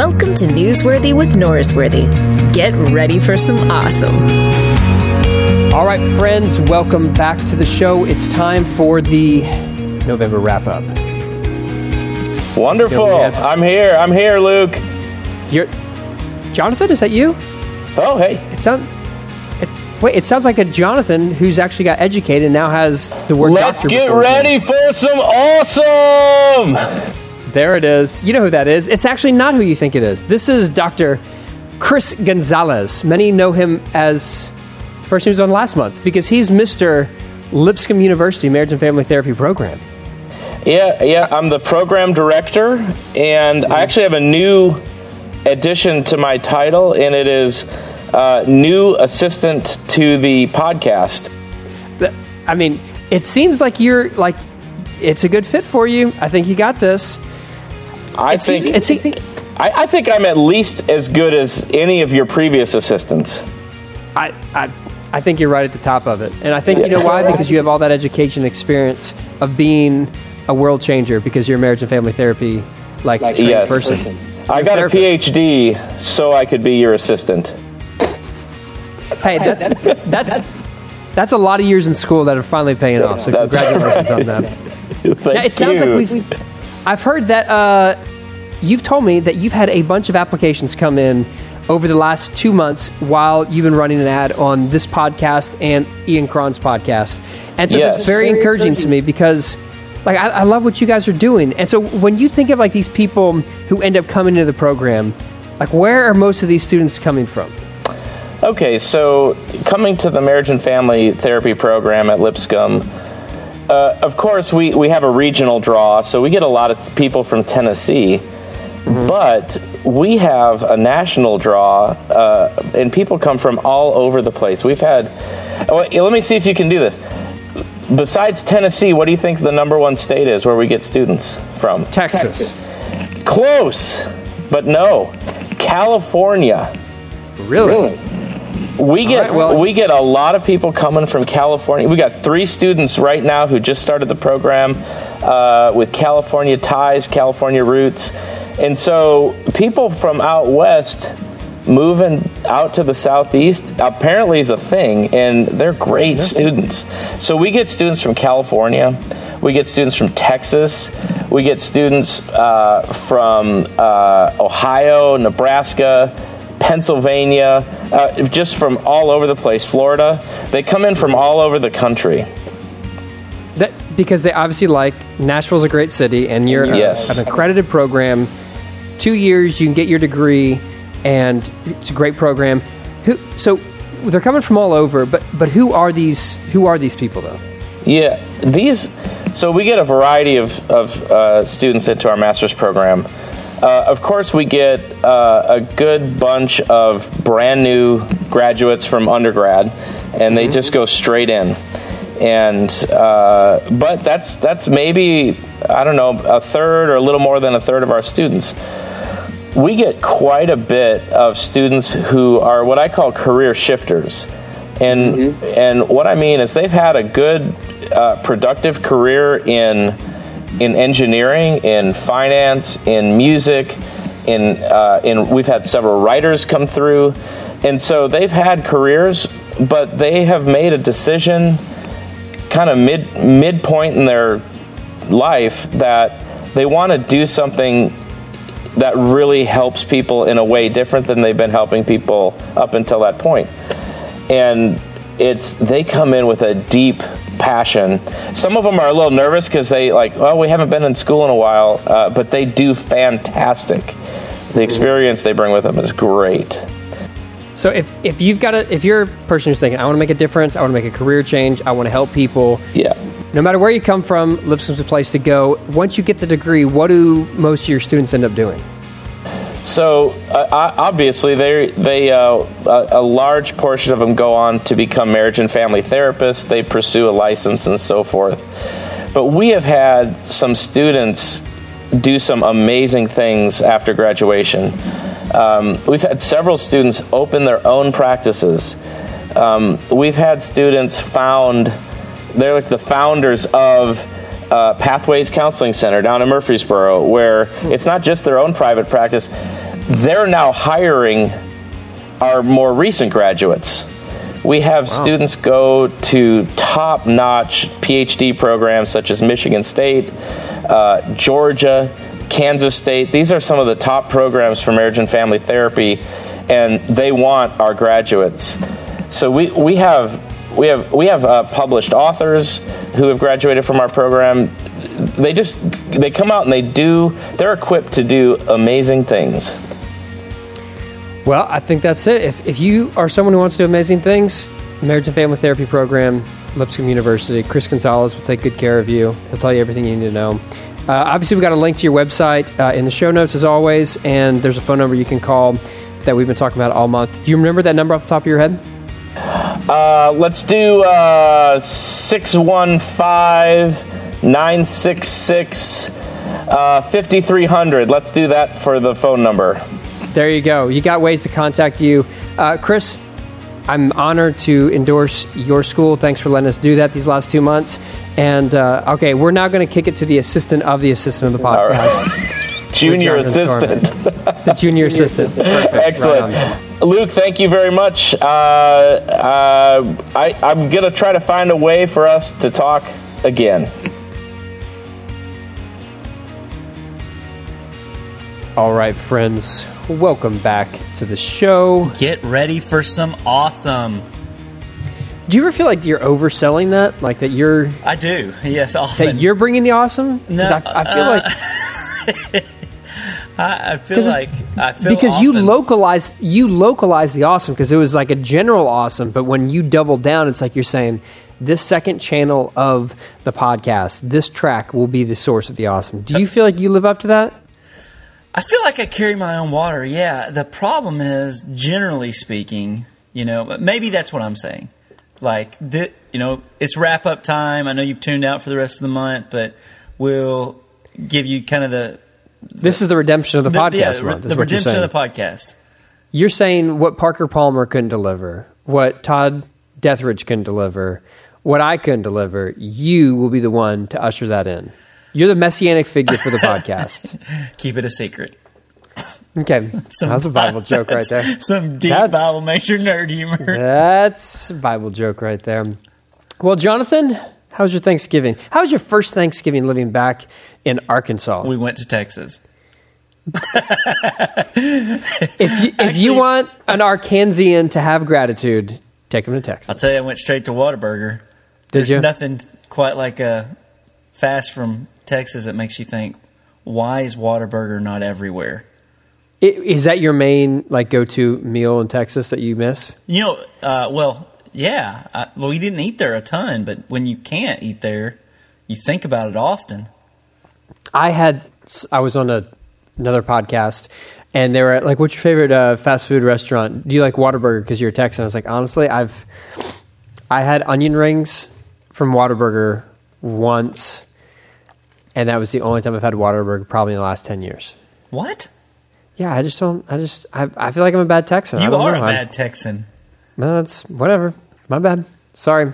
Welcome to Newsworthy with Norsworthy. Get ready for some awesome. All right, friends, welcome back to the show. It's time for the November wrap up. Wonderful. Have- I'm here. I'm here, Luke. You're, Jonathan, is that you? Oh, hey. It sounds. It, wait, it sounds like a Jonathan who's actually got educated and now has the word Let's doctor get before his name. ready for some awesome. There it is. You know who that is. It's actually not who you think it is. This is Dr. Chris Gonzalez. Many know him as the person who was on last month because he's Mr. Lipscomb University Marriage and Family Therapy Program. Yeah, yeah. I'm the program director, and I actually have a new addition to my title, and it is uh, new assistant to the podcast. I mean, it seems like you're like it's a good fit for you. I think you got this. I It think seems- it seems- I, I think I'm at least as good as any of your previous assistants. I, I, I think you're right at the top of it. And I think you know why? Because you have all that education experience of being a world changer because you're a marriage and family therapy like trained Yes. person. I You're got a therapist. PhD so I could be your assistant. Hey, that's that's that's a lot of years in school that are finally paying off. So That's congratulations on that. Thank Now, it sounds you. like we've. I've heard that uh, you've told me that you've had a bunch of applications come in over the last two months while you've been running an ad on this podcast and Ian Cron's podcast, and so Yes. that's very encouraging to me because. Like I, I love what you guys are doing, and so when you think of like these people who end up coming into the program, like where are most of these students coming from? Okay, so coming to the marriage and family therapy program at Lipscomb, uh, of course, we, we have a regional draw, so we get a lot of people from Tennessee. But we have a national draw, uh, and people come from all over the place. We've had, oh, let me see if you can do this. Besides Tennessee, what do you think the number one state is where we get students from? Texas, Close, but no, California. really? We get right, well- we get a lot of people coming from California. We got three students right now who just started the program uh, with California ties, California roots, and so people from out west moving out to the southeast apparently is a thing, and they're great students. So we get students from California, we get students from Texas, we get students uh, from uh, Ohio, Nebraska. Pennsylvania, uh, just from all over the place, Florida. They come in from all over the country. That because they obviously like Nashville's a great city, and you're a- an accredited program. Two years, you can get your degree, and it's a great program. Who? So they're coming from all over, but but who are these? Who are these people though? Yeah, these. So we get a variety of, of uh, students into our master's program. Uh, of course, we get uh, a good bunch of brand new graduates from undergrad, and they just go straight in. And uh, but that's that's maybe I don't know a third or a little more than a third of our students. We get quite a bit of students who are what I call career shifters. And and what I mean is they've had a good, uh, productive career in in engineering, in finance, in music, in uh, in we've had several writers come through, and so they've had careers, but they have made a decision, kind of mid midpoint in their life that they want to do something that really helps people in a way different than they've been helping people up until that point. And it's they come in with a deep passion. Some of them are a little nervous because they like oh we haven't been in school in a while uh, but they do fantastic. The experience they bring with them is great. So if if you've got a if you're a person who's thinking I want to make a difference, I want to make a career change, I want to help people. yeah No matter where you come from, Lipscomb's a place to go. Once you get the degree, what do most of your students end up doing? So uh, obviously, they they uh, a, large portion of them go on to become marriage and family therapists. They pursue a license and so forth. But we have had some students do some amazing things after graduation. Um, we've had several students open their own practices. Um, we've had students found, they're like the founders of uh, Pathways Counseling Center down in Murfreesboro, where it's not just their own private practice. they're now hiring our more recent graduates. We have students go to top notch PhD programs such as Michigan State, uh, Georgia, Kansas State. These are some of the top programs for marriage and family therapy, and they want our graduates. So we, we have we have we have uh, published authors who have graduated from our program. They just they come out and they do. They're equipped to do amazing things. Well, I think that's it. If, if you are someone who wants to do amazing things, Marriage and Family Therapy Program, Lipscomb University, Chris Gonzalez will take good care of you. He'll tell you everything you need to know. Uh, obviously, we've got a link to your website uh, in the show notes as always, and there's a phone number you can call that we've been talking about all month. Do you remember that number off the top of your head? Uh, let's do uh, 615 966 uh, 5300. Let's do that for the phone number. There you go. You got ways to contact you. Uh, Chris, I'm honored to endorse your school. Thanks for letting us do that these last two months. And uh, okay, we're now going to kick it to the assistant of the assistant of the podcast, Junior assistant. the junior assistant. Perfect. Excellent. on. Luke, thank you very much. Uh, uh, I, I'm going to try to find a way for us to talk again. All right, friends, welcome back to the show. Get ready for some awesome. Do you ever feel like you're overselling that? Like that you're I do. Yes, often. that you're bringing the awesome? No, I, I feel uh, like I, I feel like I feel because you often- localize you localize the awesome because it was like a general awesome, but when you double down, it's like you're saying this second channel of the podcast, this track will be the source of the awesome. Do you feel like you live up to that? I feel like I carry my own water. Yeah. The problem is, generally speaking, you know, maybe that's what I'm saying. Like, you know, it's wrap up time. I know you've tuned out for the rest of the month, but we'll give you kind of the, This is the redemption of the, the podcast yeah, the, month. The redemption of the podcast. You're saying what Parker Palmer couldn't deliver, what Todd Deatherage couldn't deliver, what I couldn't deliver. You will be the one to usher that in. You're the messianic figure for the podcast. Keep it a secret. Okay, that's a Bible joke right there. Some deep That- Bible major nerd humor. That's a Bible joke right there. Well, Jonathan, how was your Thanksgiving? How was your first Thanksgiving living back in Arkansas? We went to Texas. if you, if Actually- you want an Arkansian to have gratitude, take him to Texas. I'll tell you, I went straight to Whataburger. Did There's you? nothing quite like a fast from Texas that makes you think, why is Whataburger not everywhere? I- Is that your main like go-to meal in Texas that you miss? You know, uh, well, yeah. I, well, we didn't eat there a ton, but when you can't eat there, you think about it often. I had I was on a, another podcast and they were like, "What's your favorite uh, fast food restaurant? Do you like Whataburger because you're a Texan?" I was like, "Honestly, I've I had onion rings from Whataburger once, and that was the only time I've had Whataburger probably in the last ten years." What? Yeah, I just don't. I just I, I feel like I'm a bad Texan. I You don't are know. a bad Texan. No, that's whatever. My bad. Sorry.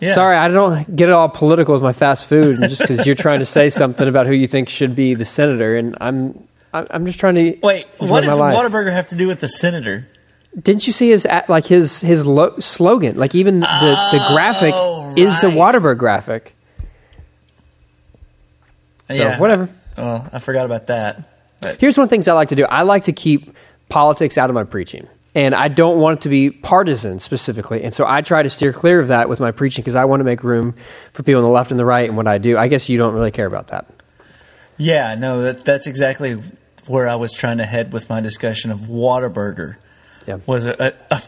Yeah. Sorry, I don't get it all political with my fast food, and just because you're trying to say something about who you think should be the senator, and I'm, I'm just trying to Wait, what does. Whataburger have to do with the senator? Didn't you see his like his his lo- slogan? Like even the the graphic Oh, is the right. Whataburger graphic. So whatever. Well, I forgot about that. But Here's one of the things I like to do. I like to keep politics out of my preaching. And I don't want it to be partisan specifically. And so I try to steer clear of that with my preaching because I want to make room for people on the left and the right and what I do. I guess you don't really care about that. yeah, no, that, that's exactly where I was trying to head with my discussion of Whataburger. Yeah. Was a, a, a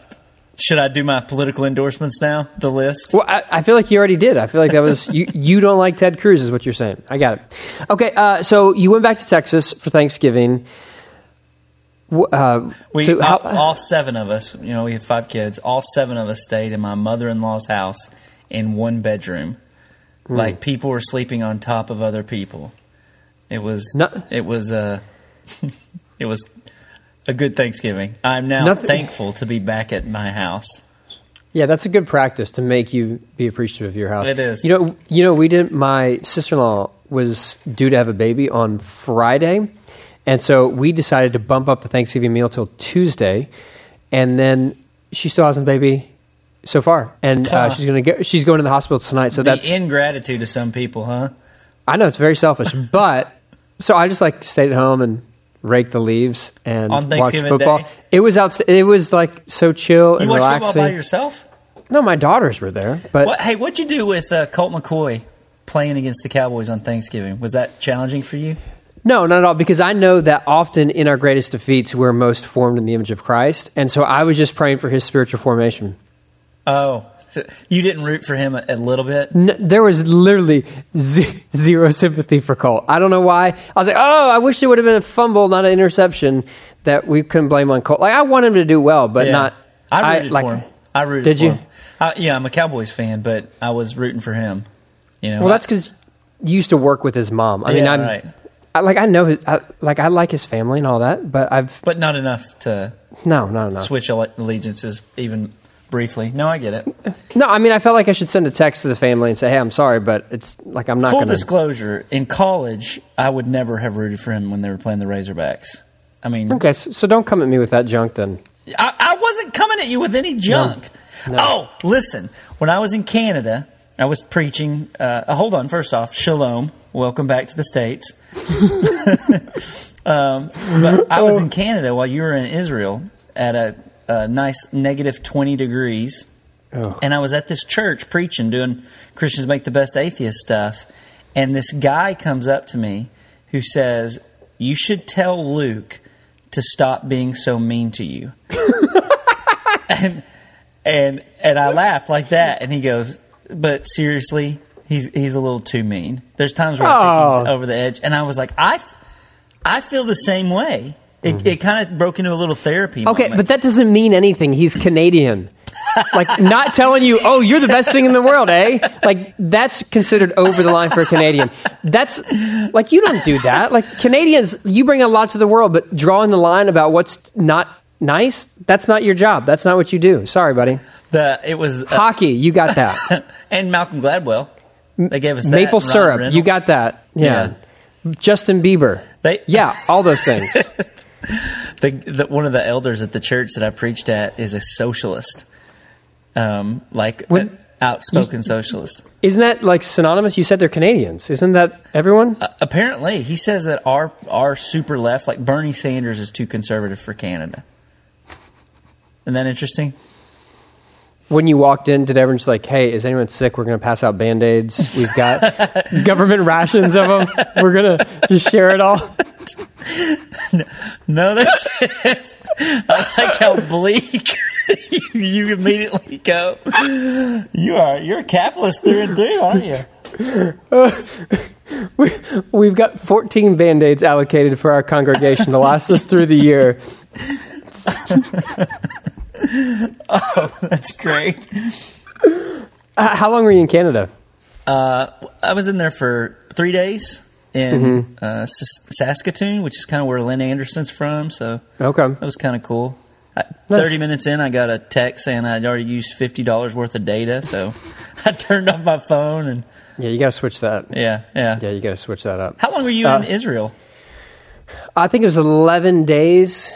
should I do my political endorsements now? The list. Well, I, I feel like you already did. I feel like that was you. You don't like Ted Cruz, is what you're saying. I got it. Okay, uh, so you went back to Texas for Thanksgiving. Uh, We so how- all, all seven of us, you know, we have five kids. All seven of us stayed in my mother-in-law's house in one bedroom. Hmm. Like people were sleeping on top of other people. It was No- it was uh, it was a good Thanksgiving. I'm now Nothing- thankful to be back at my house. Yeah, that's a good practice to make you be appreciative of your house. It is. You know, you know, we did. My sister-in-law was due to have a baby on Friday, And so we decided to bump up the Thanksgiving meal till Tuesday, and then she still hasn't baby so far, and uh, she's gonna get she's going to the hospital tonight. So the that's ingratitude of some people, huh? I know it's very selfish, but so I just like stayed at home and raked the leaves and On watched football. Day? It was out. It was like so chill You and relaxing. football by yourself? no, my daughters were there, but What, hey, what'd you do with uh, Colt McCoy playing against the Cowboys on Thanksgiving? Was that challenging for you? No, not at all. Because I know that often in our greatest defeats, we're most formed in the image of Christ. And so I was just praying for his spiritual formation. Oh, so you didn't root for him a, a little bit? N- there was literally z- zero sympathy for Colt. I don't know why. I was like, oh, I wish it would have been a fumble, not an interception that we couldn't blame on Colt. Like, I want him to do well, but Yeah. not. I rooted like, for him. I rooted Did for you? him. I, yeah, I'm a Cowboys fan, but I was rooting for him. You know, Well, that's because you used to work with his mom. I mean, I'm. right. I, like, I know his. I, like, I like his family and all that, but I've. but not enough to No, not enough. switch alle- allegiances even briefly. No, I get it. No, I mean, I felt like I should send a text to the family and say, hey, I'm sorry, but it's like I'm not Full going to. disclosure: in college, I would never have rooted for him when they were playing the Razorbacks. I mean, Okay, so, so don't come at me with that junk then. I, I wasn't coming at you with any junk. No. Oh, listen. When I was in Canada, I was preaching. Uh, uh, hold on. First off, shalom. Welcome back to the states. um, but I was in Canada while you were in Israel at a, a nice negative twenty degrees, Oh. and I was at this church preaching, doing Christians make the best atheist stuff. And this guy comes up to me who says, "You should tell Luke to stop being so mean to you." and and and I laughed like that, and he goes, "But seriously, he's he's a little too mean." There's times where I think he's Oh. over the edge, and I was like, I, f- I feel the same way. It, it kind of broke into a little therapy. Mm-hmm. Okay, moment. but that doesn't mean anything. He's Canadian. like, not telling you, oh, you're the best thing in the world, eh? Like, that's considered over the line for a Canadian. That's, like, you don't do that. Like, Canadians, you bring a lot to the world, but drawing the line about what's not nice, that's not your job. That's not what you do. Sorry, buddy. the it was uh, Hockey, you got that. and Malcolm Gladwell. They gave us that, Maple Ryan syrup, you got that. Yeah. Justin Bieber. They- yeah, all those things. The, the, one of the elders at the church that I preached at is a socialist, um, like When- an outspoken socialist. Isn't that like synonymous? You said they're Canadians. Isn't that everyone? Uh, apparently, he says that our our super left, like Bernie Sanders, is too conservative for Canada. Isn't that interesting? When you walked in, did everyone just like, hey, is anyone sick? We're going to pass out band aids. We've got government rations of them. We're going to just share it all. No, that's. I like how bleak you, you immediately go. You are you're a capitalist through and through, aren't you? We, we've got 14 band aids allocated for our congregation to last us through the year. Oh, that's great. Uh, how long were you in Canada? Uh, I was in there for three days in uh, Sas- Saskatoon, which is kind of where Lynn Anderson's from. So Okay. that was kind of cool. I, Thirty minutes in, I got a text saying I'd already used fifty dollars worth of data, so I turned off my phone and Yeah, you got to switch that. yeah, yeah. Yeah, you got to switch that up. How long were you Uh, in Israel? I think it was 11 days.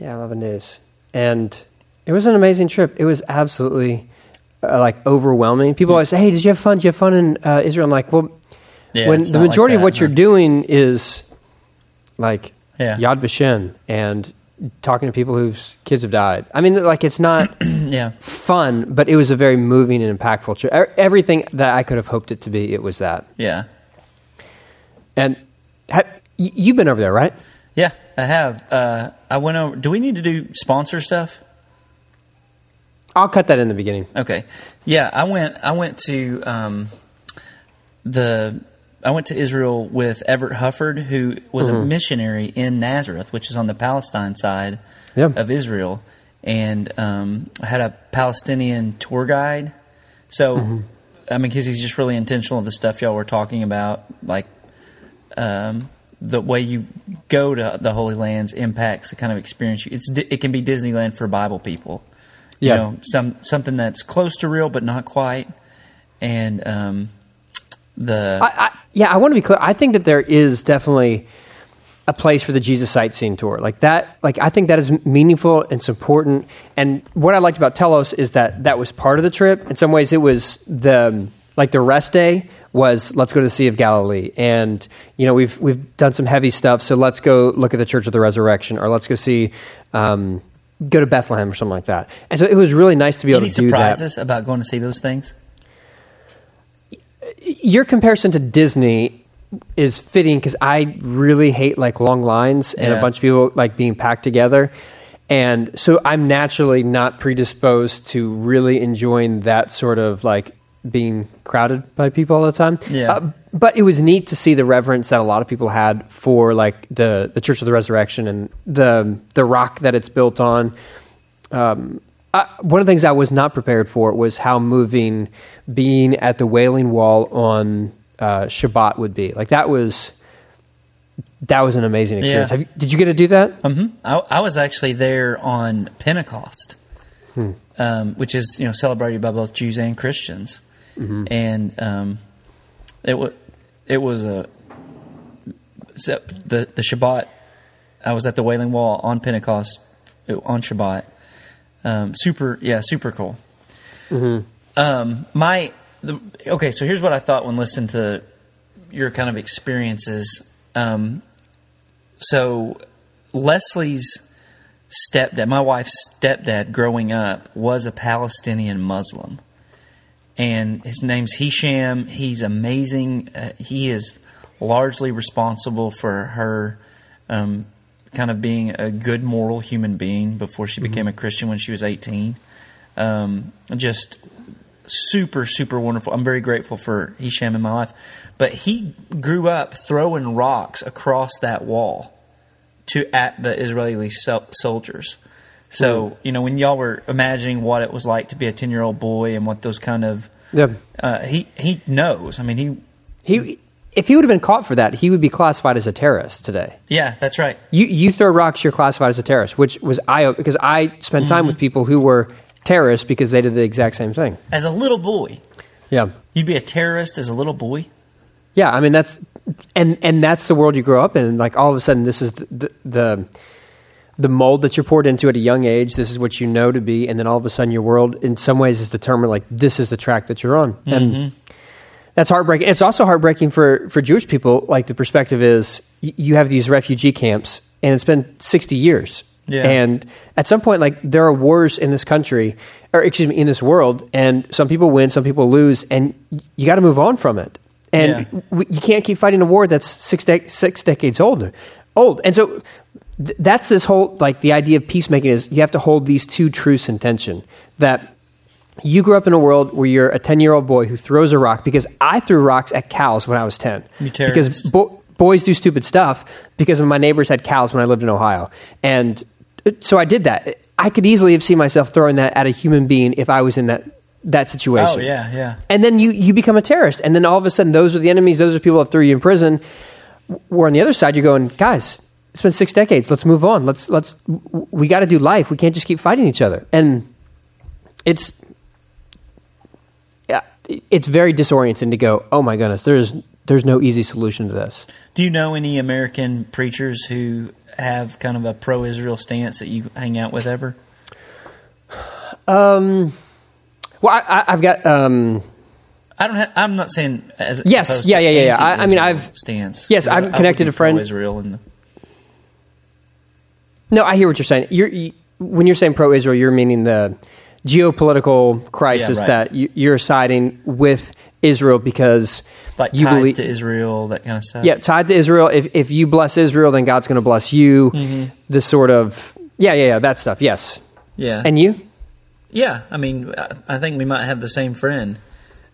Yeah, 11 days. And it was an amazing trip. It was absolutely uh, like overwhelming. People always say, hey, did you have fun? Did you have fun in uh, Israel? I'm like, well, Yeah, when the not like majority of that, what you're doing is like Yeah. Yad Vashem and talking to people whose kids have died. I mean, like it's not yeah, fun, but it was a very moving and impactful trip. Everything that I could have hoped it to be, it was that. yeah, And ha- y- you've been over there, right? yeah. I have. Uh, I went over. Do we need to do sponsor stuff? I'll cut that in the beginning. Okay. Yeah, I went. I went to um, the. I went to Israel with Everett Huffard, who was a missionary in Nazareth, which is on the Palestine side Yeah. of Israel, and um, I had a Palestinian tour guide. So, I mean, because he's just really intentional of the stuff y'all were talking about, like um, the way you go to the Holy Lands impacts the kind of experience you. It's it can be Disneyland for Bible people. You Yeah. know, some something that's close to real but not quite, and um, the I, I, yeah, I want to be clear. I think that there is definitely a place for the Jesus sightseeing tour. Like that, like I think that is meaningful and it's important. And what I liked about Telos is that that was part of the trip. In some ways, it was the like the rest day was let's go to the Sea of Galilee, and you know we've we've done some heavy stuff, so let's go look at the Church of the Resurrection, or let's go see. Um, go to Bethlehem or something like that. And so it was really nice to be able Any to do that. surprises about going to see those things? your comparison to Disney is fitting because I really hate like long lines and Yeah. a bunch of people like being packed together. And so I'm naturally not predisposed to really enjoying that sort of like being crowded by people all the time. Yeah. Uh, but it was neat to see the reverence that a lot of people had for like the, the Church of the Resurrection and the the rock that it's built on. Um, I, one of the things I was not prepared for was how moving being at the Wailing Wall on uh, Shabbat would be. Like that was that was an amazing experience. Yeah. Have you, did you get to do that? hmm I, I was actually there on Pentecost, um, which is you know celebrated by both Jews and Christians, and um, it was it was a the the Shabbat. I was at the Wailing Wall on Pentecost on Shabbat. Um, super, yeah, super cool. Um, my the, okay, so here's what I thought when listening to your kind of experiences. Um, so Leslie's stepdad, my wife's stepdad, growing up was a Palestinian Muslim, and his name's Hisham. He's amazing. Uh, he is largely responsible for her um, kind of being a good moral human being before she became a Christian when she was 18. Um, just super, super wonderful. I'm very grateful for Hisham in my life. But he grew up throwing rocks across that wall to at the Israeli sol- soldiers. So, you know, when y'all were imagining what it was like to be a 10 year old boy and what those kind of. Yeah. Uh, he, he knows. I mean, he. He if he would have been caught for that, he would be classified as a terrorist today. Yeah, that's right. You you throw rocks, you're classified as a terrorist, which was I because I spent time with people who were terrorists because they did the exact same thing. As a little boy, Yeah. you'd be a terrorist as a little boy. Yeah, I mean that's and and that's the world you grow up in. Like all of a sudden, this is the, the the mold that you're poured into at a young age. This is what you know to be, and then all of a sudden, your world, in some ways, is determined. Like this is the track that you're on, and mm-hmm. that's heartbreaking. It's also heartbreaking for for Jewish people. Like the perspective is, y- you have these refugee camps, and it's been 60 years. Yeah. And at some point, like there are wars in this country, or excuse me, in this world, and some people win, some people lose, and you got to move on from it. And Yeah. we, you can't keep fighting a war that's six de- six decades old. Old, and so th- that's this whole like the idea of peacemaking is you have to hold these two truths in tension. That you grew up in a world where you're a ten year old boy who throws a rock because I threw rocks at cows when I was ten. You because bo- boys do stupid stuff because my neighbors had cows when I lived in Ohio, and uh, so I did that. I could easily have seen myself throwing that at a human being if I was in that that situation. Oh, yeah, yeah. And then you, you become a terrorist. And then all of a sudden, those are the enemies. Those are people that threw you in prison. Where on the other side, you're going, guys, it's been six decades. Let's move on. Let's, let's, we got to do life. We can't just keep fighting each other. And it's, yeah, it's very disorienting to go, oh my goodness, there's, there's no easy solution to this. Do you know any American preachers who have kind of a pro Israel stance that you hang out with ever? Um, Well, I, I've got, um, I don't have. I'm not saying as Yes, yeah, yeah, yeah, yeah. I- I mean, I've- stance. yes, I'm connected to friends. Israel and the, No, I hear what you're saying. You're, you, when you're saying pro-Israel, you're meaning the geopolitical crisis Yeah, right. that you, you're siding with Israel because like you tied believe. to Israel, that kind of stuff. yeah, tied to Israel. If if you bless Israel, then God's going to bless you. Mm-hmm. This sort of yeah, yeah, yeah, that stuff. Yes, yeah, and you? yeah. I mean, I- I think we might have the same friend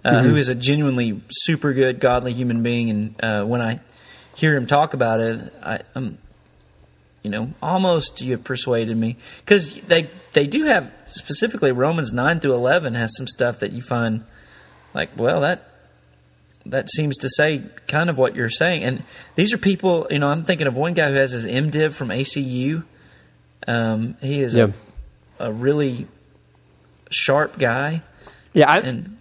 uh, Mm-hmm. who is a genuinely super good, godly human being, and uh, when I hear him talk about it, I, I'm, you know, almost you have persuaded me because they they do have specifically Romans nine through eleven has some stuff that you find like, well, that that seems to say kind of what you're saying. And these are people, you know, I'm thinking of one guy who has his MDiv from ACU. Um, he is Yeah, a, a really sharp guy, yeah. I, and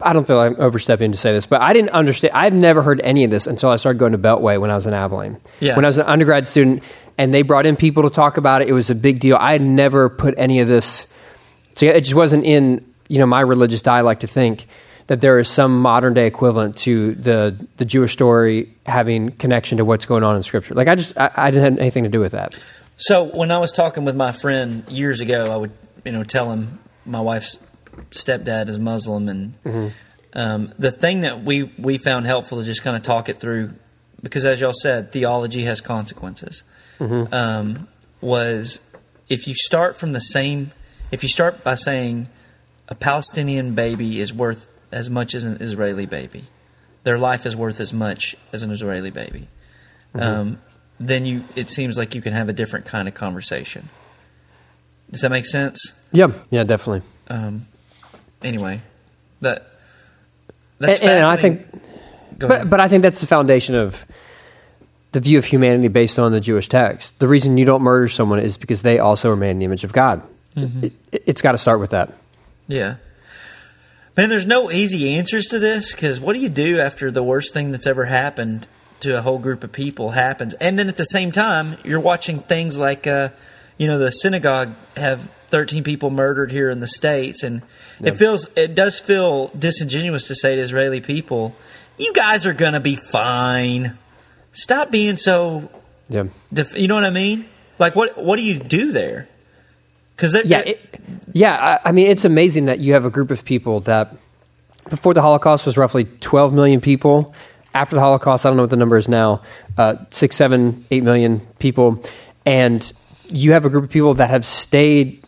I don't feel I'm overstepping to say this, but I didn't understand. I've never heard any of this until I started going to Beltway when I was in Abilene. Yeah. When I was an undergrad student, and they brought in people to talk about it. It was a big deal. I had never put any of this. So it just wasn't in you know my religious dialect to think that there is some modern day equivalent to the the Jewish story having connection to what's going on in Scripture. Like I just I, I didn't have anything to do with that. So when I was talking with my friend years ago, I would you know tell him my wife's stepdad is Muslim, and um, the thing that we we found helpful to just kind of talk it through, because as y'all said, theology has consequences. Um, was if you start from the same, if you start by saying a Palestinian baby is worth as much as an Israeli baby, their life is worth as much as an Israeli baby. Um, then you, it seems like you can have a different kind of conversation. Does that make sense? Yeah, yeah, definitely. Um, anyway, that And, that's and I think, but but I think that's the foundation of the view of humanity based on the Jewish text. The reason you don't murder someone is because they also are made in the image of God. Mm-hmm. It, it's got to start with that. Yeah. Man, there's no easy answers to this because what do you do after the worst thing that's ever happened to a whole group of people happens? And then at the same time, you're watching things like, uh, you know, the synagogue have 13 people murdered here in the States. And it feels, it does feel disingenuous to say to Israeli people, you guys are going to be fine. Stop being so, Yeah. def- you know what I mean? Like, what, what do you do there? Because Yeah, it, yeah. I, I mean, it's amazing that you have a group of people that before the Holocaust was roughly 12 million people. After the Holocaust, I don't know what the number is now, uh, six, seven, eight million people, and you have a group of people that have stayed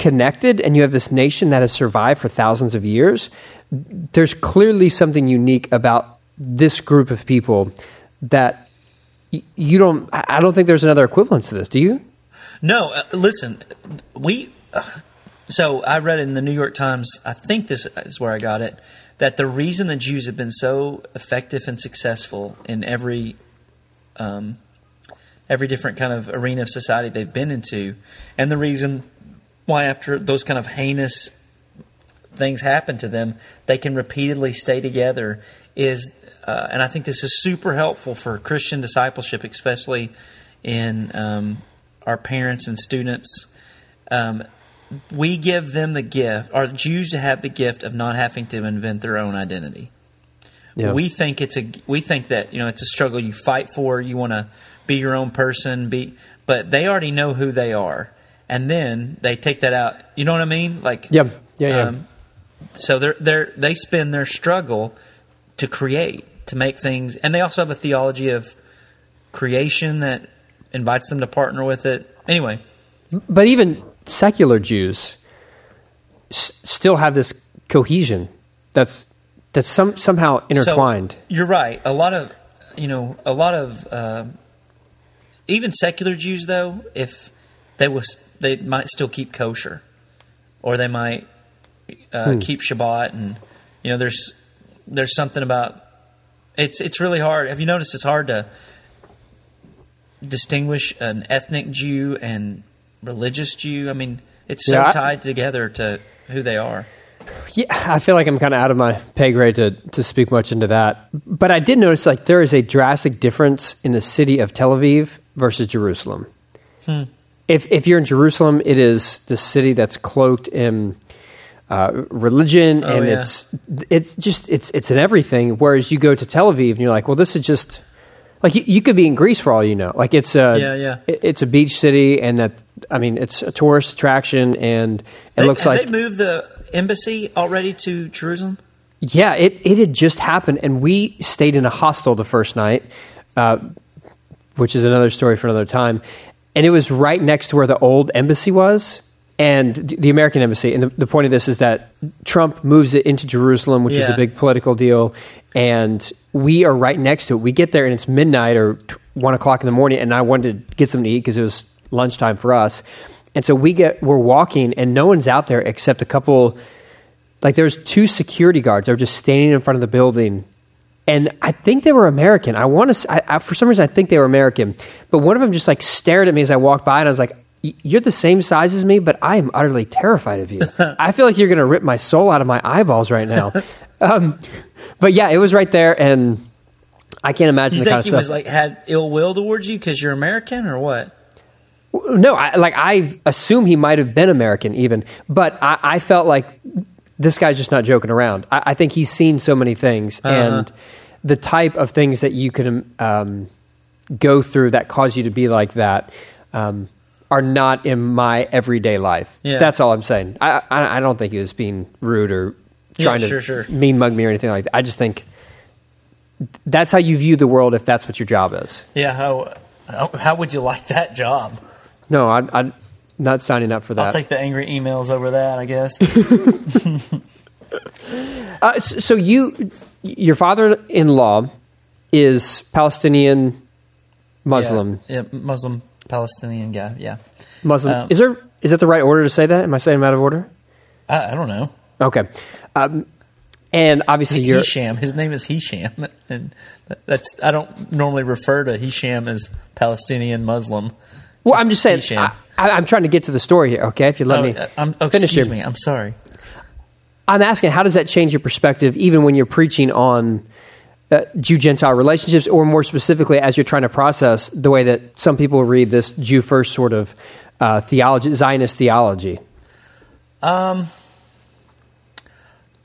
connected, and you have this nation that has survived for thousands of years. There's clearly something unique about this group of people that you don't. I don't think there's another equivalence to this. Do you? No, uh, listen, we. Uh, so I read in the New York Times. I think this is where I got it. That the reason the Jews have been so effective and successful in every, um, every different kind of arena of society they've been into, and the reason why after those kind of heinous things happen to them, they can repeatedly stay together is, uh, and I think this is super helpful for Christian discipleship, especially in um, our parents and students. Um, we give them the gift, or Jews to have the gift of not having to invent their own identity. Yeah. We think it's a we think that you know it's a struggle you fight for. You want to be your own person, be but they already know who they are, and then they take that out. You know what I mean? Like Yeah. Yeah. Yeah. so they're they're they spend their struggle to create to make things, and they also have a theology of creation that invites them to partner with it. Anyway, But even secular Jews s- still have this cohesion that's that's some somehow intertwined. So, you're right. A lot of you know a lot of uh, even secular Jews though, if they was they might still keep kosher, or they might uh, keep Shabbat, and you know there's there's something about it's it's really hard. Have you noticed it's hard to distinguish an ethnic Jew and religious Jew? I mean, it's so Yeah, I- tied together to who they are. Yeah, I feel like I'm kind of out of my pay grade to to speak much into that. But I did notice like there is a drastic difference in the city of Tel Aviv versus Jerusalem. If if you're in Jerusalem, it is the city that's cloaked in uh, religion, and yeah. it's it's just it's it's in everything. Whereas you go to Tel Aviv, and you're like, well, this is just like you, you could be in Greece for all you know. Like it's a Yeah, yeah. it- it's a beach city, and that I mean, it's a tourist attraction, and it They- looks like they moved the embassy already to Jerusalem. Yeah, it, it had just happened, and we stayed in a hostel the first night, uh, which is another story for another time. And it was right next to where the old embassy was, and the, American embassy. And the, the point of this is that Trump moves it into Jerusalem, which is a big political deal. And we are right next to it. We get there, and it's midnight or t- one o'clock in the morning, and I wanted to get something to eat because it was lunchtime for us. And so we get we're walking, and no one's out there except a couple like there's two security guards They're just standing in front of the building and i think they were american i want to I, I, for some reason i think they were american but one of them just like stared at me as i walked by and i was like you're the same size as me, but I am utterly terrified of you. I feel like you're going to rip my soul out of my eyeballs right now. um, but yeah, it was right there, and I can't imagine you the think he was like had ill will towards you because you're American or what? no, I, like I assume he might have been American, even, but I, I felt like this guy's just not joking around. I, I think he's seen so many things, Uh-huh. and the type of things that you can um, go through that cause you to be like that um, are not in my everyday life. Yeah. That's all I'm saying. I, I I don't think he was being rude or trying Yeah, to sure, sure. mean mug me or anything like that. I just think that's how you view the world if that's what your job is. Yeah, how how, would you like that job? No, I, I'm not signing up for that. I'll take the angry emails over that, I guess. Uh, so you, your father-in-law is Palestinian Muslim. Yeah, yeah, Muslim Palestinian guy. Yeah, Muslim. Um, is there is that the right order to say that? Am I saying out of order? I, I don't know. Okay. Um, and obviously you're Hisham. His name is Hisham, and that's I don't normally refer to Hisham as Palestinian Muslim. well. I'm just saying. Hisham. I, I'm trying to get to the story here. Okay, if you let Oh, me I'm, oh, finish excuse here. me. I'm sorry. I'm asking, how does that change your perspective, even when you're preaching on uh, Jew Gentile relationships, or more specifically, as you're trying to process the way that some people read this Jew first sort of uh, theology, Zionist theology? Um,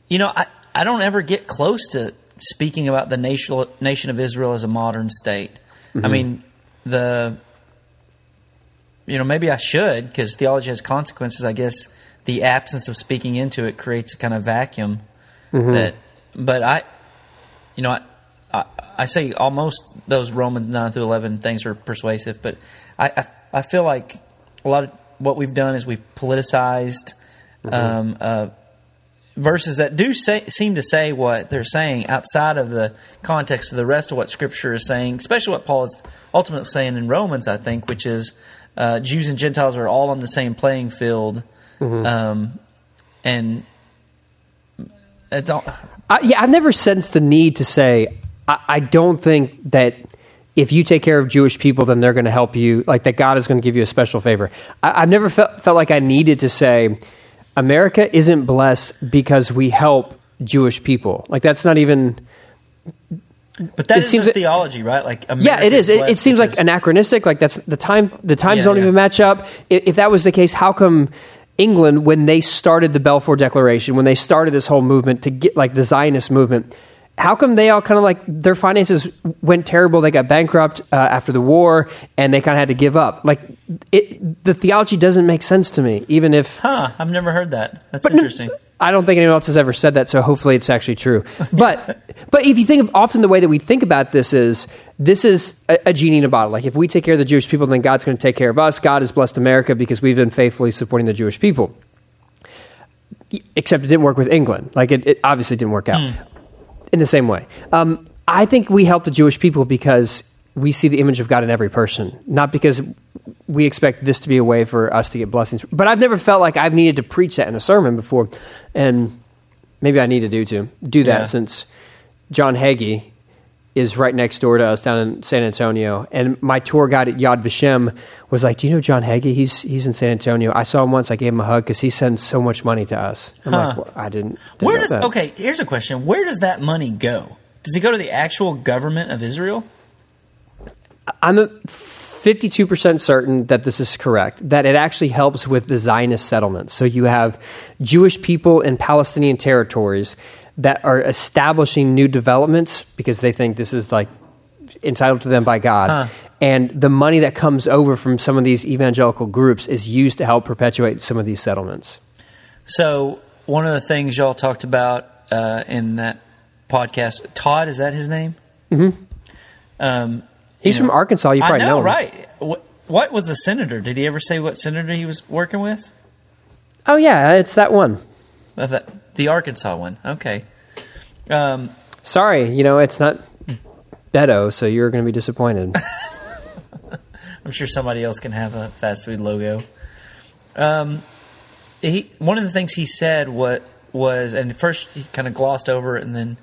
You know, I, I don't ever get close to speaking about the nation nation of Israel as a modern state. Mm-hmm. I mean, the you know maybe I should because theology has consequences. I guess the absence of speaking into it creates a kind of vacuum Mm-hmm. that. But I, you know, I, I, I say almost those Romans nine through eleven things are persuasive, but I, I, I feel like a lot of what we've done is we've politicized. Mm-hmm. Um, uh, verses that do say, seem to say what they're saying outside of the context of the rest of what Scripture is saying, especially what Paul is ultimately saying in Romans, I think, which is uh, Jews and Gentiles are all on the same playing field. Um, and it's all, I, yeah, I've never sensed the need to say, I, I don't think that if you take care of Jewish people, then they're going to help you, like that God is going to give you a special favor. I, I've never felt, felt like I needed to say, America isn't blessed because we help Jewish people. Like, that's not even. but that It seems the theology, right? Like Yeah, it is. It, it seems like anachronistic. Like that's the time. The times Yeah, don't yeah. even match up. I- If that was the case, how come England, when they started the Balfour Declaration, when they started this whole movement to get like the Zionist movement, how come they all kind of like their finances went terrible? They got bankrupt uh, after the war, and they kind of had to give up. Like it, the theology doesn't make sense to me, even if Huh, I've never heard that. That's But no- interesting. I don't think anyone else has ever said that, so hopefully it's actually true. But but if you think of often the way that we think about this is this is a, a genie in a bottle. Like if we take care of the Jewish people, then God's going to take care of us. God has blessed America because we've been faithfully supporting the Jewish people. Except it didn't work with England. Like it, it obviously didn't work out in the same way. Um, I think we help the Jewish people because we see the image of God in every person, not because we expect this to be a way for us to get blessings. But I've never felt like I've needed to preach that in a sermon before, and maybe I need to do to do that Yeah. since John Hagee is right next door to us down in San Antonio. And my tour guide at Yad Vashem was like, "Do you know John Hagee? He's he's in San Antonio. I saw him once. I gave him a hug because he sends so much money to us." I'm like, well, "I didn't." didn't Where does that." okay? Here's a question: Where does that money go? Does it go to the actual government of Israel? I'm a 52% certain that this is correct, that it actually helps with the Zionist settlements. So you have Jewish people in Palestinian territories that are establishing new developments because they think this is like entitled to them by God. Huh. And the money that comes over from some of these evangelical groups is used to help perpetuate some of these settlements. So one of the things y'all talked about uh, in that podcast, Todd, is that his name? Mm-hmm. Um, He's know- from Arkansas. You probably know, him. right? What, what was the senator? Did he ever say what senator he was working with? Oh, yeah, it's that one. That- the Arkansas one. Okay. Um, Sorry, you know, it's not Beto, so you're going to be disappointed. I'm sure somebody else can have a fast food logo. Um, he one of the things he said what was, and first he kind of glossed over it, and then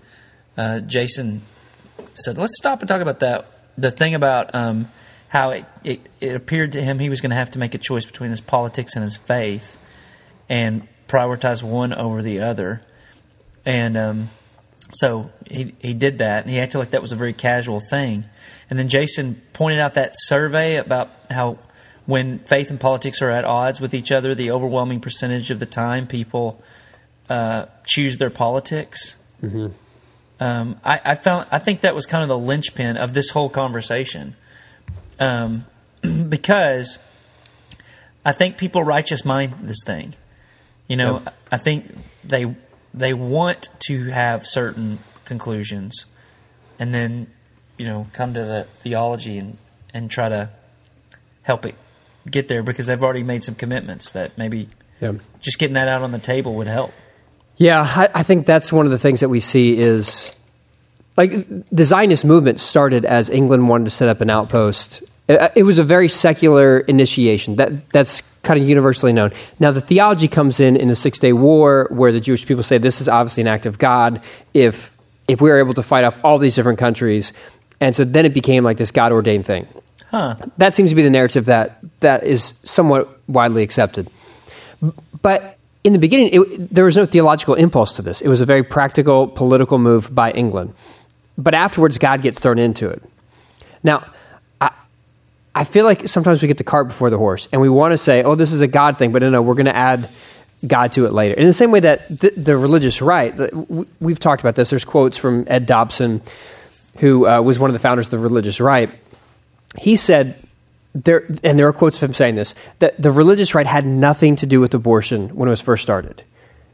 uh, Jason said, "Let's stop and talk about that." The thing about um, how it, it, it appeared to him he was going to have to make a choice between his politics and his faith and prioritize one over the other. And um, so he, he did that, and he acted like that was a very casual thing. And then Jason pointed out that survey about how when faith and politics are at odds with each other, the overwhelming percentage of the time people uh, choose their politics. Mm-hmm. Um, I, I, found I think that was kind of the linchpin of this whole conversation, um, because I think people righteous mind this thing. You know, yep. I think they they want to have certain conclusions, and then you know come to the theology and and try to help it get there because they've already made some commitments that maybe yeah. just getting that out on the table would help. Yeah, I, I, think that's one of the things that we see is like the Zionist movement started as England wanted to set up an outpost. It, it was a very secular initiation. That that's kind of universally known. Now the theology comes in in the Six Day War, where the Jewish people say this is obviously an act of God. If if we are able to fight off all these different countries, and so then it became like this God ordained thing. Huh. That seems to be the narrative that that is somewhat widely accepted. But in the beginning, it, there was no theological impulse to this. It was a very practical political move by England. But afterwards, God gets thrown into it. Now, I, feel like sometimes we get the cart before the horse, and we want to say, "Oh, this is a God thing," but no, no, we're going to add God to it later. In the same way that the, the religious right, the, we've talked about this. There's quotes from Ed Dobson, who uh, was one of the founders of the religious right he said there, and there are quotes of him saying this, that the religious right had nothing to do with abortion when it was first started.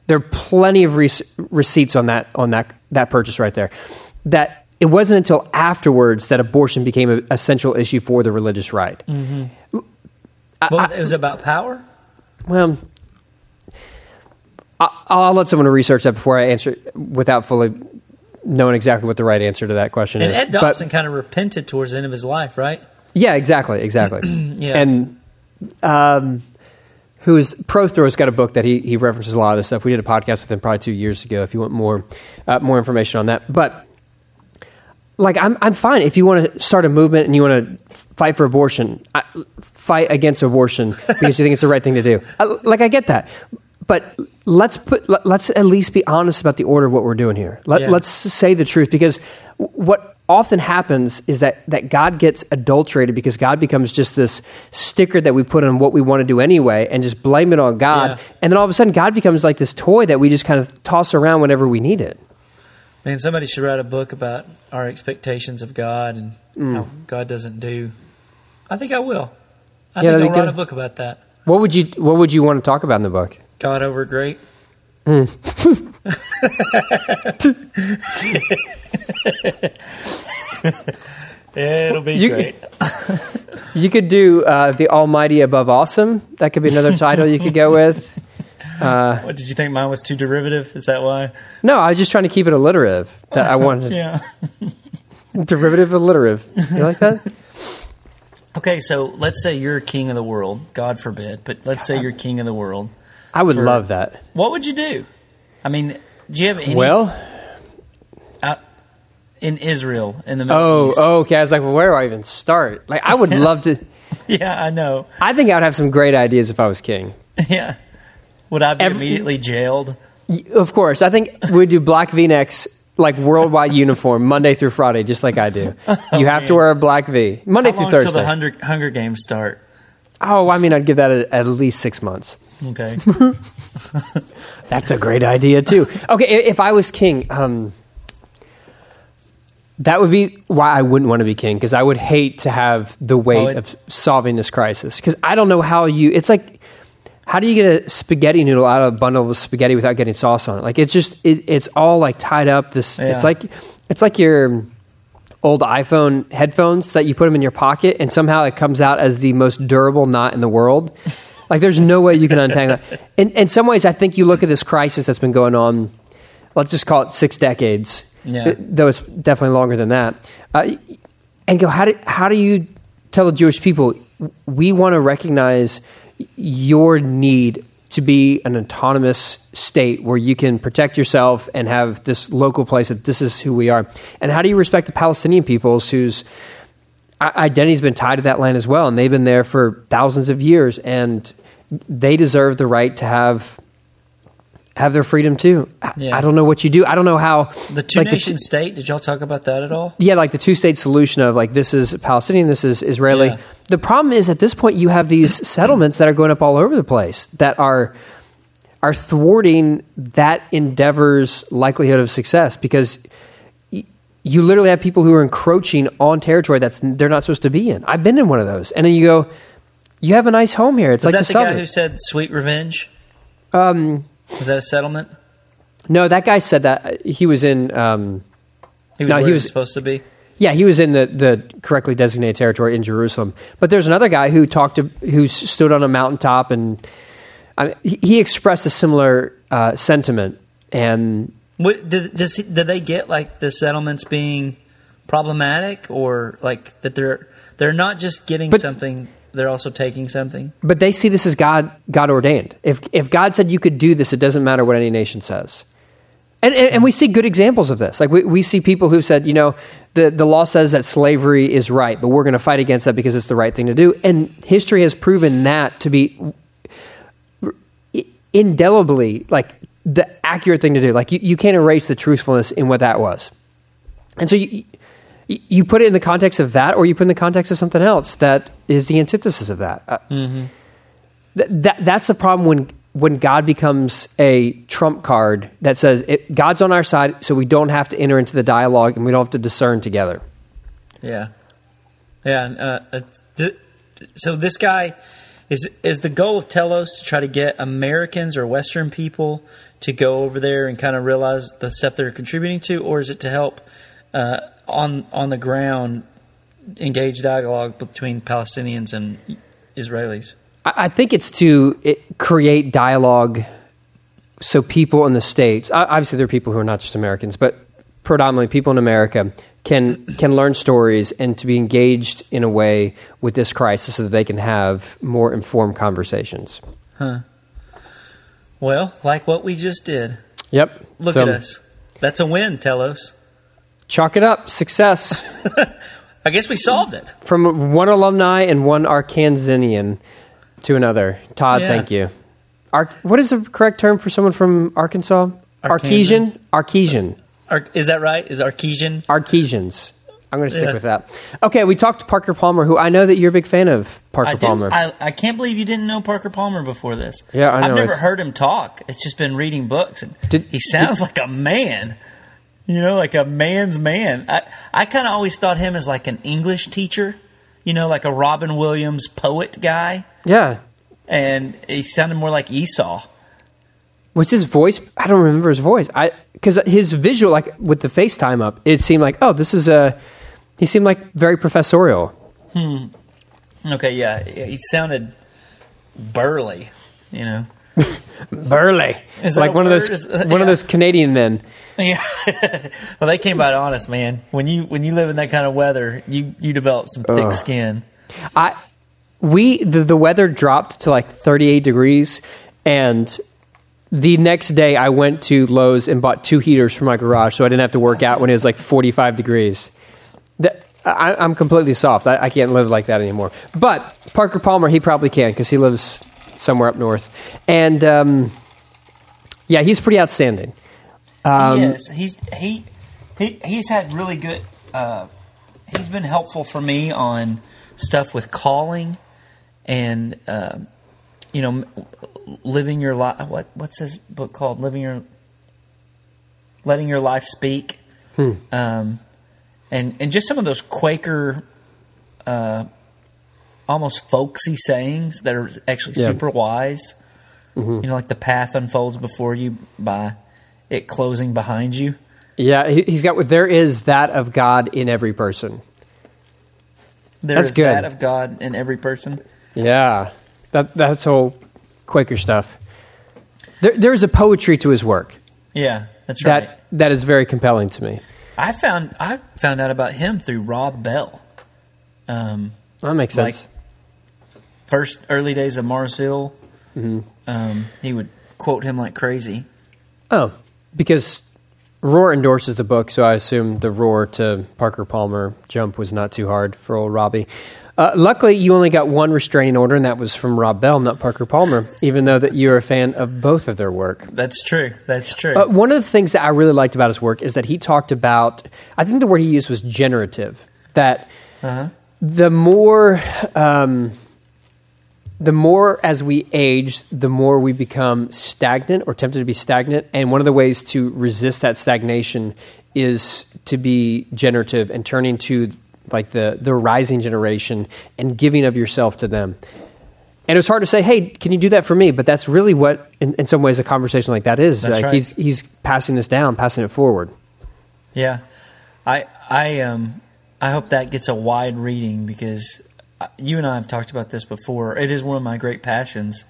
There are plenty of receipts on that on that that purchase right there. That it wasn't until afterwards that abortion became a, central issue for the religious right. Mm-hmm. I, was, it was about power. Well, I, will let someone research that before I answer without fully knowing exactly what the right answer to that question and is. Ed Dobson but, kind of repented towards the end of his life, right? Yeah, exactly, exactly. yeah. And um, who is Prothrow's got a book that he he references a lot of this stuff. We did a podcast with him probably two years ago. If you want more uh, more information on that, but like I'm I'm fine if you want to start a movement and you want to fight for abortion, I, fight against abortion because you think it's the right thing to do. I, like I get that, but let's put let, us at least be honest about the order of what we're doing here. Let, yeah. Let's say the truth because what often happens is that that God gets adulterated because God becomes just this sticker that we put on what we want to do anyway and just blame it on God. Yeah. And then all of a sudden God becomes like this toy that we just kind of toss around whenever we need it. Man, somebody should write a book about our expectations of God and mm. how God doesn't do. I think I will. I yeah, think I'll write a book about that. What would you What would you want to talk about in the book? God over great. Mm. It'll be you, great. you could do uh, the Almighty above awesome. That could be another title you could go with. Uh, what did you think? Mine was too derivative. Is that why? No, I was just trying to keep it alliterative. That I wanted. yeah. derivative alliterative. You like that? Okay, so let's say you're king of the world. God forbid, but let's say you're king of the world. I would for, love that. What would you do? I mean, do you have any? Well, uh, in Israel, in the Middle oh, East. Oh, okay. I was like, well, where do I even start? Like, I would love to. yeah, I know. I think I would have some great ideas if I was king. yeah. Would I be Every, immediately jailed? Of course. I think we'd do black V necks like worldwide uniform Monday through Friday, just like I do. Oh, you have man. to wear a black V Monday How through Thursday. Until the Hunger, Hunger Games start. Oh, I mean, I'd give that a, at least six months. Okay. That's a great idea too. Okay, if I was king, um, that would be why I wouldn't want to be king because I would hate to have the weight oh, it, of solving this crisis. Because I don't know how you. It's like, how do you get a spaghetti noodle out of a bundle of spaghetti without getting sauce on it? Like it's just it, it's all like tied up. This yeah. it's like it's like your old iPhone headphones that you put them in your pocket and somehow it comes out as the most durable knot in the world. Like there's no way you can untangle it. In, in some ways, I think you look at this crisis that's been going on, let's just call it six decades, yeah. though it's definitely longer than that, uh, and go, how do, how do you tell the Jewish people, we want to recognize your need to be an autonomous state where you can protect yourself and have this local place that this is who we are. And how do you respect the Palestinian peoples whose identity's been tied to that land as well, and they've been there for thousands of years, and they deserve the right to have have their freedom too. I, Yeah. I don't know what you do. I don't know how The two like, nation state. Did y'all talk about that at all? yeah, like the two state solution of like this is Palestinian, this is Israeli. Yeah. The problem is at this point you have these settlements that are going up all over the place that are are thwarting that endeavor's likelihood of success because y- you literally have people who are encroaching on territory that's they're not supposed to be in. I've been in one of those, and then you go, you have a nice home here. It's Was like that the the guy who said "sweet revenge"? Um, was that a settlement? no, that guy said that he was in. Um, He was No, he was supposed to be. Yeah, he was in the, the correctly designated territory in Jerusalem. But there's another guy who talked to who stood on a mountaintop and I mean, he, expressed a similar uh, sentiment. And What, did, does he, did they get like the settlements being problematic, or like that they're they're not just getting But- something, they're also taking something? but they see this as God God ordained. If if God said you could do this, it doesn't matter what any nation says. And, and, and we see good examples of this. Like we, we see people who said, you know, the, the law says that slavery is right, but we're going to fight against that because it's the right thing to do. And history has proven that to be indelibly like the accurate thing to do. Like you, you can't erase the truthfulness in what that was. And so you, you put it in the context of that, or you put it in the context of something else that is the antithesis of that. Uh, th- that that's the problem when when God becomes a trump card that says it, God's on our side, so we don't have to enter into the dialogue and we don't have to discern together. Yeah, yeah. Uh, uh, th- so this guy is is the goal of Telos to try to get Americans or Western people to go over there and kind of realize the stuff they're contributing to, or is it to help uh, on on the ground engage dialogue between Palestinians and Israelis? I, think it's to it, create dialogue so people in the States, obviously, there are people who are not just Americans, but predominantly people in America can can learn stories and to be engaged in a way with this crisis so that they can have more informed conversations. Well, like what we just did. Yep. Look So, at us. That's a win, Telos. Chalk it up. Success I guess we solved it. from one alumni and one Arkansanian to another. Todd, Yeah. thank you. Ar- what is the correct term for someone from Arkansas? Arkansan? Artesian? Artesian. Ar- is that right? Is Artesian? Artesians. I'm going to stick Yeah. with that. Okay, we talked to Parker Palmer, who I know that you're a big fan of. Parker I. Palmer. I, I can't believe you didn't know Parker Palmer before this. Yeah, I know. I've never It's- heard him talk. It's just been reading books, and Did- he sounds like a man. You know, like a man's man. I I kind of always thought him as like an English teacher. You know, like a Robin Williams poet guy, yeah. and he sounded more like Esau. Was his voice? I don't remember his voice. I because his visual, like with the FaceTime up, it seemed like oh, this is a. He seemed like very professorial. Hmm. Okay, yeah, he sounded burly. You know. Burly, Is like one of those? One yeah. of those Canadian men. Yeah. well, they came out honest, man. When you when you live in that kind of weather, you you develop some thick skin. I we the, the weather dropped to like 38 degrees and the next day I went to Lowe's and bought two heaters for my garage so I didn't have to work out when it was like 45 degrees. That, I, I'm completely soft. I, I can't live like that anymore. But Parker Palmer, he probably can because he lives somewhere up north. And um, yeah, he's pretty outstanding. Um, yes, he's he he he's had really good. Uh, he's been helpful for me on stuff with calling and uh, you know living your life. What what's his book called? Living your letting your life speak. Um, and and just some of those Quaker. Uh, almost folksy sayings that are actually Yeah. super wise. You know, like the path unfolds before you by it closing behind you. Yeah, he, he's got. There is that of God in every person. There's That's good. that of God in every person. Yeah, that that's all Quaker stuff. There, there's a poetry to his work Yeah, that's right. that that is very compelling to me. I found I found out about him through Rob Bell. Um, That makes Like- sense. first early days of Mars Hill, Mm-hmm. um, he would quote him like crazy. oh, because Rohr endorses the book, so I assume the Rohr to Parker Palmer jump was not too hard for old Robbie. Uh, luckily, you only got one restraining order, and that was from Rob Bell, not Parker Palmer. even though that you're a fan of both of their work. That's true. That's true. Uh, one of the things that I really liked about his work is that he talked about. I think the word he used was generative. That the more. Um, the more as we age, the more we become stagnant or tempted to be stagnant. And one of the ways to resist that stagnation is to be generative and turning to like the, the rising generation and giving of yourself to them. And it was hard to say, hey, can you do that for me? But that's really what, in, in some ways, a conversation like that is. That's like right. he's, he's passing this down, passing it forward. Yeah, I I um I hope that gets a wide reading because uh, you and I have talked about this before. It is one of my great passions.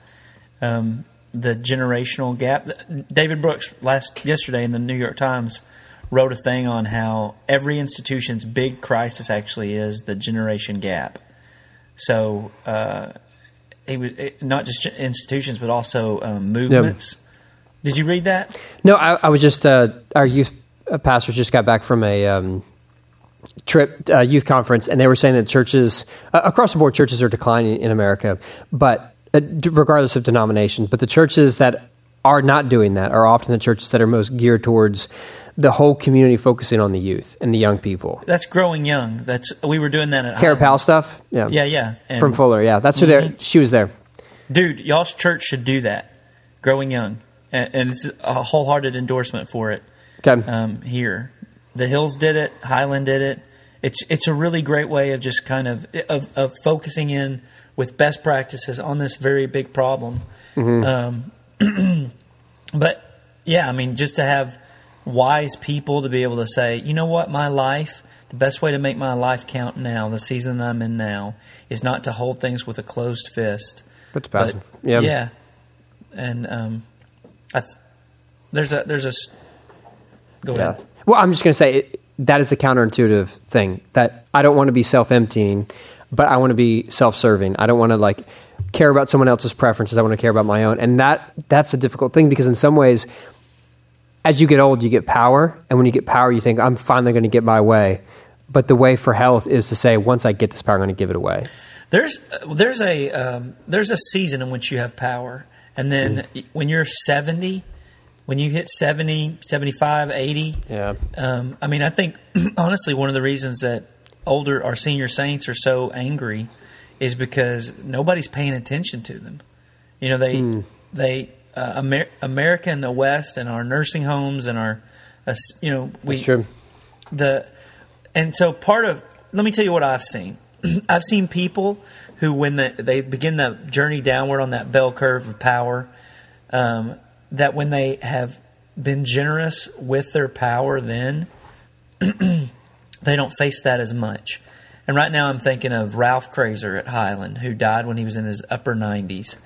Um, the generational gap. David Brooks last yesterday in the New York Times wrote a thing on how every institution's big crisis actually is the generation gap. So uh, he was not just institutions but also um, movements. Did you read that? No, I, I was just, uh, our youth uh, pastors just got back from a um, trip, uh, youth conference, and they were saying that churches, uh, across the board, churches are declining in America, but uh, regardless of denomination, but the churches that are not doing that are often the churches that are most geared towards the whole community focusing on the youth and the young people. That's growing young. That's we were doing that at Powell stuff? Yeah. Yeah, yeah. And From Fuller, yeah. That's who there, she was there. dude, y'all's church should do that. Growing young, and, and it's a wholehearted endorsement for it. Okay. Um, here, the Hills did it. Highland did it. It's it's a really great way of just kind of of, of focusing in with best practices on this very big problem. Um, but yeah, I mean, just to have wise people to be able to say, you know what, my life, the best way to make my life count now, the season I'm in now, is not to hold things with a closed fist. But, passion. Yeah. yeah, and um, I th- there's a there's a go Yeah. ahead. Well, I'm just going to say it, that is a counterintuitive thing that I don't want to be self-emptying, but I want to be self-serving. I don't want to like care about someone else's preferences. I want to care about my own, and that that's a difficult thing because in some ways, as you get old, you get power, and when you get power, you think I'm finally going to get my way. But the way for health is to say, once I get this power, I'm going to give it away. There's there's a um, there's a season in which you have power, and then Mm. when you're 70, when you hit 70, 75, 80, Yeah. Um, I mean, I think honestly, one of the reasons that older our senior saints are so angry is because nobody's paying attention to them. You know, they Hmm. they uh, Amer- America and the West and our nursing homes and our uh, you know we the and so part of let me tell you what I've seen. I've seen people who, when the, they begin the journey downward on that bell curve of power, um, that when they have been generous with their power, then they don't face that as much. And right now, I'm thinking of Ralph Kraser at Highland, who died when he was in his upper 90s.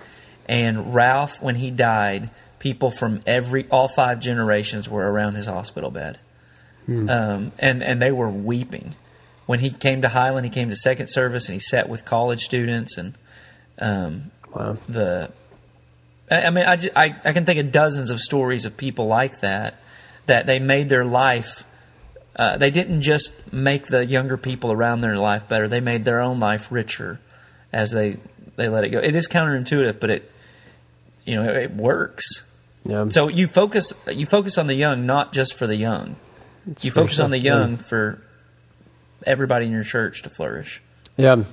And Ralph, when he died, people from every all five generations were around his hospital bed um, and and they were weeping when he came to Highland. He came to second service and he sat with college students and um, Wow. the. I I mean, I, I I can think of dozens of stories of people like that that they made their life. Uh, they didn't just make the younger people around their life better; they made their own life richer as they they let it go. It is counterintuitive, but it you know it works. Yeah. So you focus you focus on the young, not just for the young. you for focus on the young for everybody in your church to flourish. Yeah,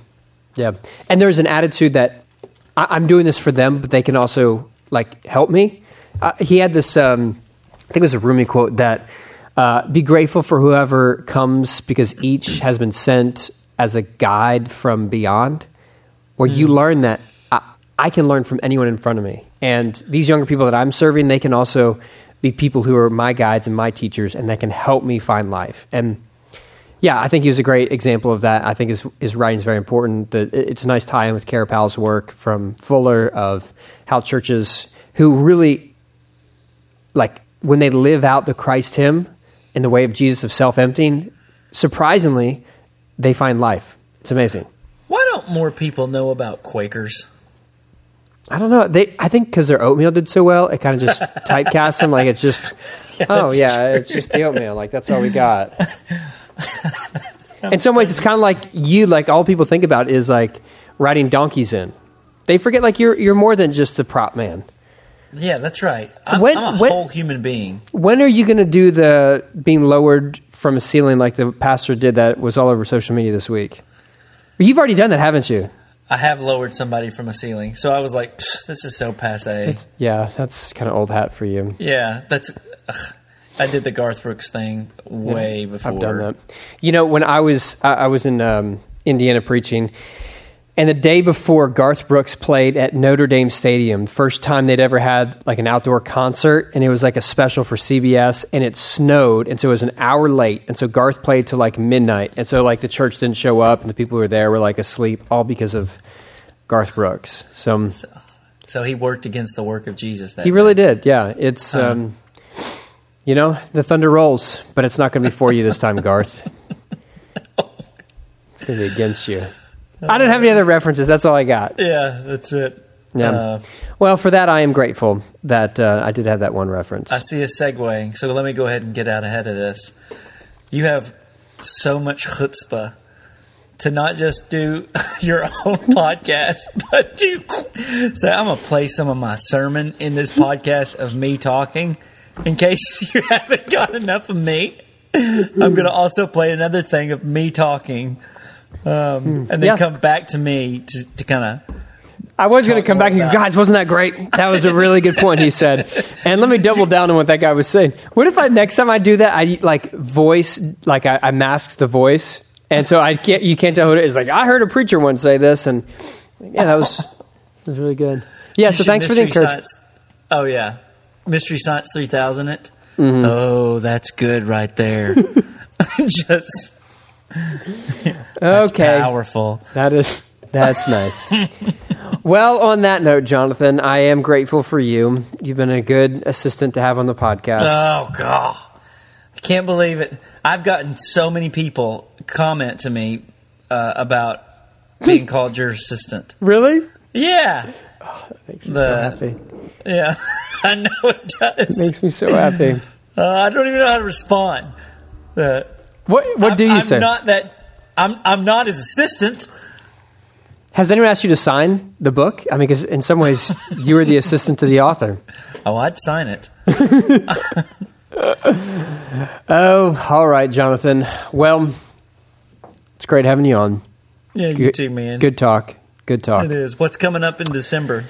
yeah. And there's an attitude that I, I'm doing this for them, but they can also like help me. Uh, he had this, um, I think it was a Rumi quote that uh, be grateful for whoever comes because each has been sent as a guide from beyond, where you learn that I, I can learn from anyone in front of me. And these younger people that I'm serving, they can also be people who are my guides and my teachers, and that can help me find life. And yeah, I think he was a great example of that. I think his his writing is very important. The, it's a nice tie-in with Kara Powell's work from Fuller of how churches who really like when they live out the Christ hymn in the way of Jesus of self-emptying, surprisingly, they find life. It's amazing. Why don't more people know about Quakers? I don't know. They, I think because their oatmeal did so well, it kind of just typecast them. Like it's just, oh that's yeah, it's just the oatmeal. Like that's all we got. in some ways, it's kind of like you. Like all people think about is like riding donkeys in. They forget like you're you're more than just a prop man. Yeah, that's right. I'm, When- I'm a when- whole human being. When are you going to do the being lowered from a ceiling like the pastor did that was all over social media this week? You've already done that, haven't you? I have lowered somebody from a ceiling, so I was like, "This is so passe." Yeah, that's kind of old hat for you. yeah, that's. ugh. I did the Garth Brooks thing way before. I've done that. You know, when I was I, I was in um, Indiana preaching, and the day before Garth Brooks played at Notre Dame Stadium, first time they'd ever had like an outdoor concert, and it was like a special for CBS, and it snowed, and so it was an hour late, and so Garth played till like midnight, and so like the church didn't show up, and the people who were there were like asleep, all because of Garth Brooks. So um, So he worked against the work of Jesus. That he really did, yeah. It's um, you know the thunder rolls, but it's not going to be for you this time, Garth. It's going to be against you. I don't have any other references. That's all I got. Yeah, that's it. Yeah. Uh, well, for that, I am grateful that uh, I did have that one reference. I see a segue, so let me go ahead and get out ahead of this. You have so much chutzpah to not just do your own podcast, but to say, I'm going to play some of my sermon in this podcast of me talking. In case you haven't got enough of me, I'm going to also play another thing of me talking. Um, and then Yeah. come back to me to, to kind of I was going to come back and go, guys, wasn't that great? That was a really good point, he said. And let me double down on what that guy was saying. What if I, next time I do that, I like voice, like I, I masked the voice. And so I can't, you can't tell who it is. Like, I heard a preacher once say this, and yeah, that was, that was really good. Yeah, so thanks for the encouragement. Science- oh yeah, Mystery Science three thousand. It. Mm-hmm. Oh, that's good right there. Just that's Okay. powerful. That is that's nice. well, on that note, Jonathan, I am grateful for you. You've been a good assistant to have on the podcast. Oh god, I can't believe it. I've gotten so many people comment to me uh, about being called your assistant. really? Yeah, That Makes me so happy. yeah, I know it does. It Makes me so happy. Uh, I don't even know how to respond. Uh, What what do you I'm say? Not that. I'm. I'm not his assistant. Has anyone asked you to sign the book? I mean, because in some ways you were the assistant to the author. Oh, I'd sign it. Oh, all right, Jonathan. Well, it's great having you on. Yeah, you Good, too, man. good talk. Good talk. It is. What's coming up in December?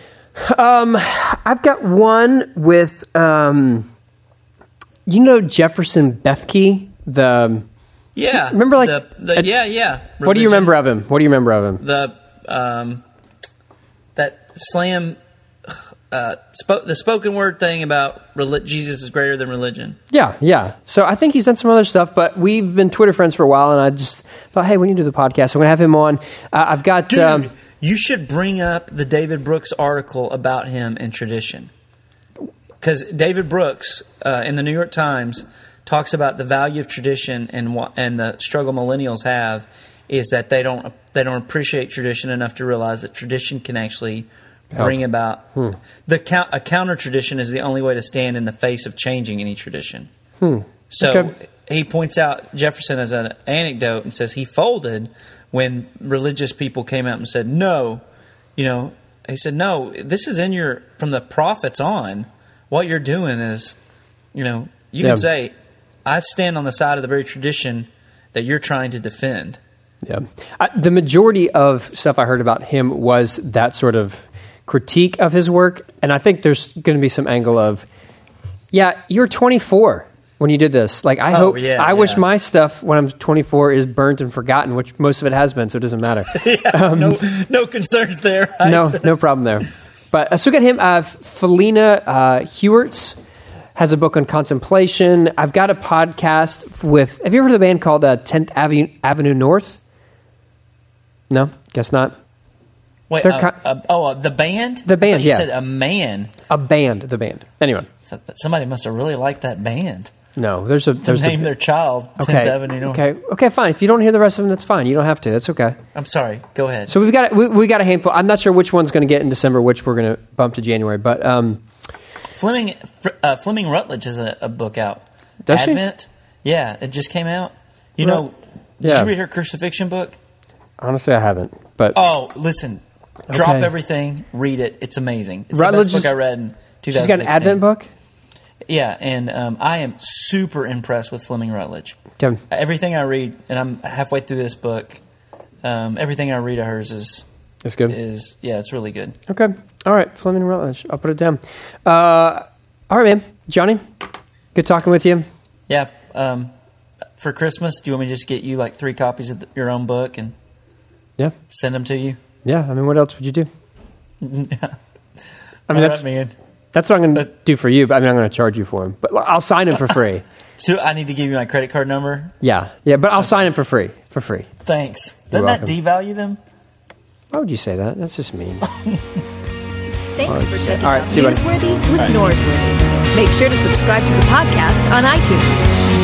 Um, I've got one with, um, you know, Jefferson Bethke. The Yeah. Remember, like, the, the at- yeah, yeah. what do you remember of him? What do you remember of him? The um, that slam, uh, the spoken word thing about reli- Jesus is greater than religion. Yeah, yeah. So I think he's done some other stuff, but we've been Twitter friends for a while, and I just thought, hey, we need to do the podcast. So I'm gonna have him on. Uh, I've got. Dude, Um, you should bring up the David Brooks article about him in tradition. Because David Brooks uh, in the New York Times talks about the value of tradition and what, and the struggle millennials have is that they don't they don't appreciate tradition enough to realize that tradition can actually bring about hmm. the count, a counter tradition is the only way to stand in the face of changing any tradition. Hmm. So Okay. he points out Jefferson as an anecdote and says he folded when religious people came out and said, no, you know, he said, no, this is in your, from the prophets on, what you're doing is, you know, you Yeah. can say, I stand on the side of the very tradition that you're trying to defend. Yeah. I, the majority of stuff I heard about him was that sort of critique of his work. And I think there's going to be some angle of, yeah, you're 24 when you did this. Like, I Oh, hope, yeah, I wish my stuff when I'm 24 is burnt and forgotten, which most of it has been, so it doesn't matter. no, no concerns there. Right? no, no problem there. But uh, so get him. Uh, Felina uh, Hewerts has a book on contemplation. I've got a podcast with. Have you ever heard of the band called uh, 10th Avenue, Avenue North? No, guess not. Wait, uh, ki- uh, oh, uh, the band? The band, you yeah. said a man. A band, the band. Anyway, So- Somebody must have really liked that band. No, there's a to name a, their child 10th okay Avenue North. okay okay fine. If you don't hear the rest of them, that's fine. You don't have to. That's okay. I'm sorry. Go ahead. So we've got we, we got a handful. I'm not sure which one's going to get in December, which we're going to bump to January. But um, Fleming uh, Fleming Rutledge has a, a book out. Does she? Advent. Yeah, it just came out. You Right. know, did Yeah. you read her crucifixion book? honestly, I haven't. But Oh, listen. Drop everything. Read it. It's amazing. It's Rutledge the best book I read in 2016. she's got an Advent book. Yeah, and um, I am super impressed with Fleming Rutledge. Okay. Everything I read, and I'm halfway through this book. Um, everything I read of hers is That's good. is yeah, it's really good. Okay. All right. Fleming Rutledge. I'll put it down. Uh, all right, man. Johnny, good talking with you. Yeah. Um, for Christmas, do you want me to just get you like three copies of the, your own book and Yeah. send them to you? Yeah. I mean, what else would you do? I mean, All that's right, man. that's what I'm going to do for you. But I mean, I'm going to charge you for them. But I'll sign him for free. So I need to give you my credit card number. yeah. Yeah. But I'll sign him for free. For free. Thanks. You're Doesn't that devalue them? Why would you say that? That's just mean. Thanks for checking All right, out. Newsworthy with right. Norsworthy. Make sure to subscribe to the podcast on iTunes.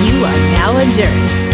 You are now adjourned.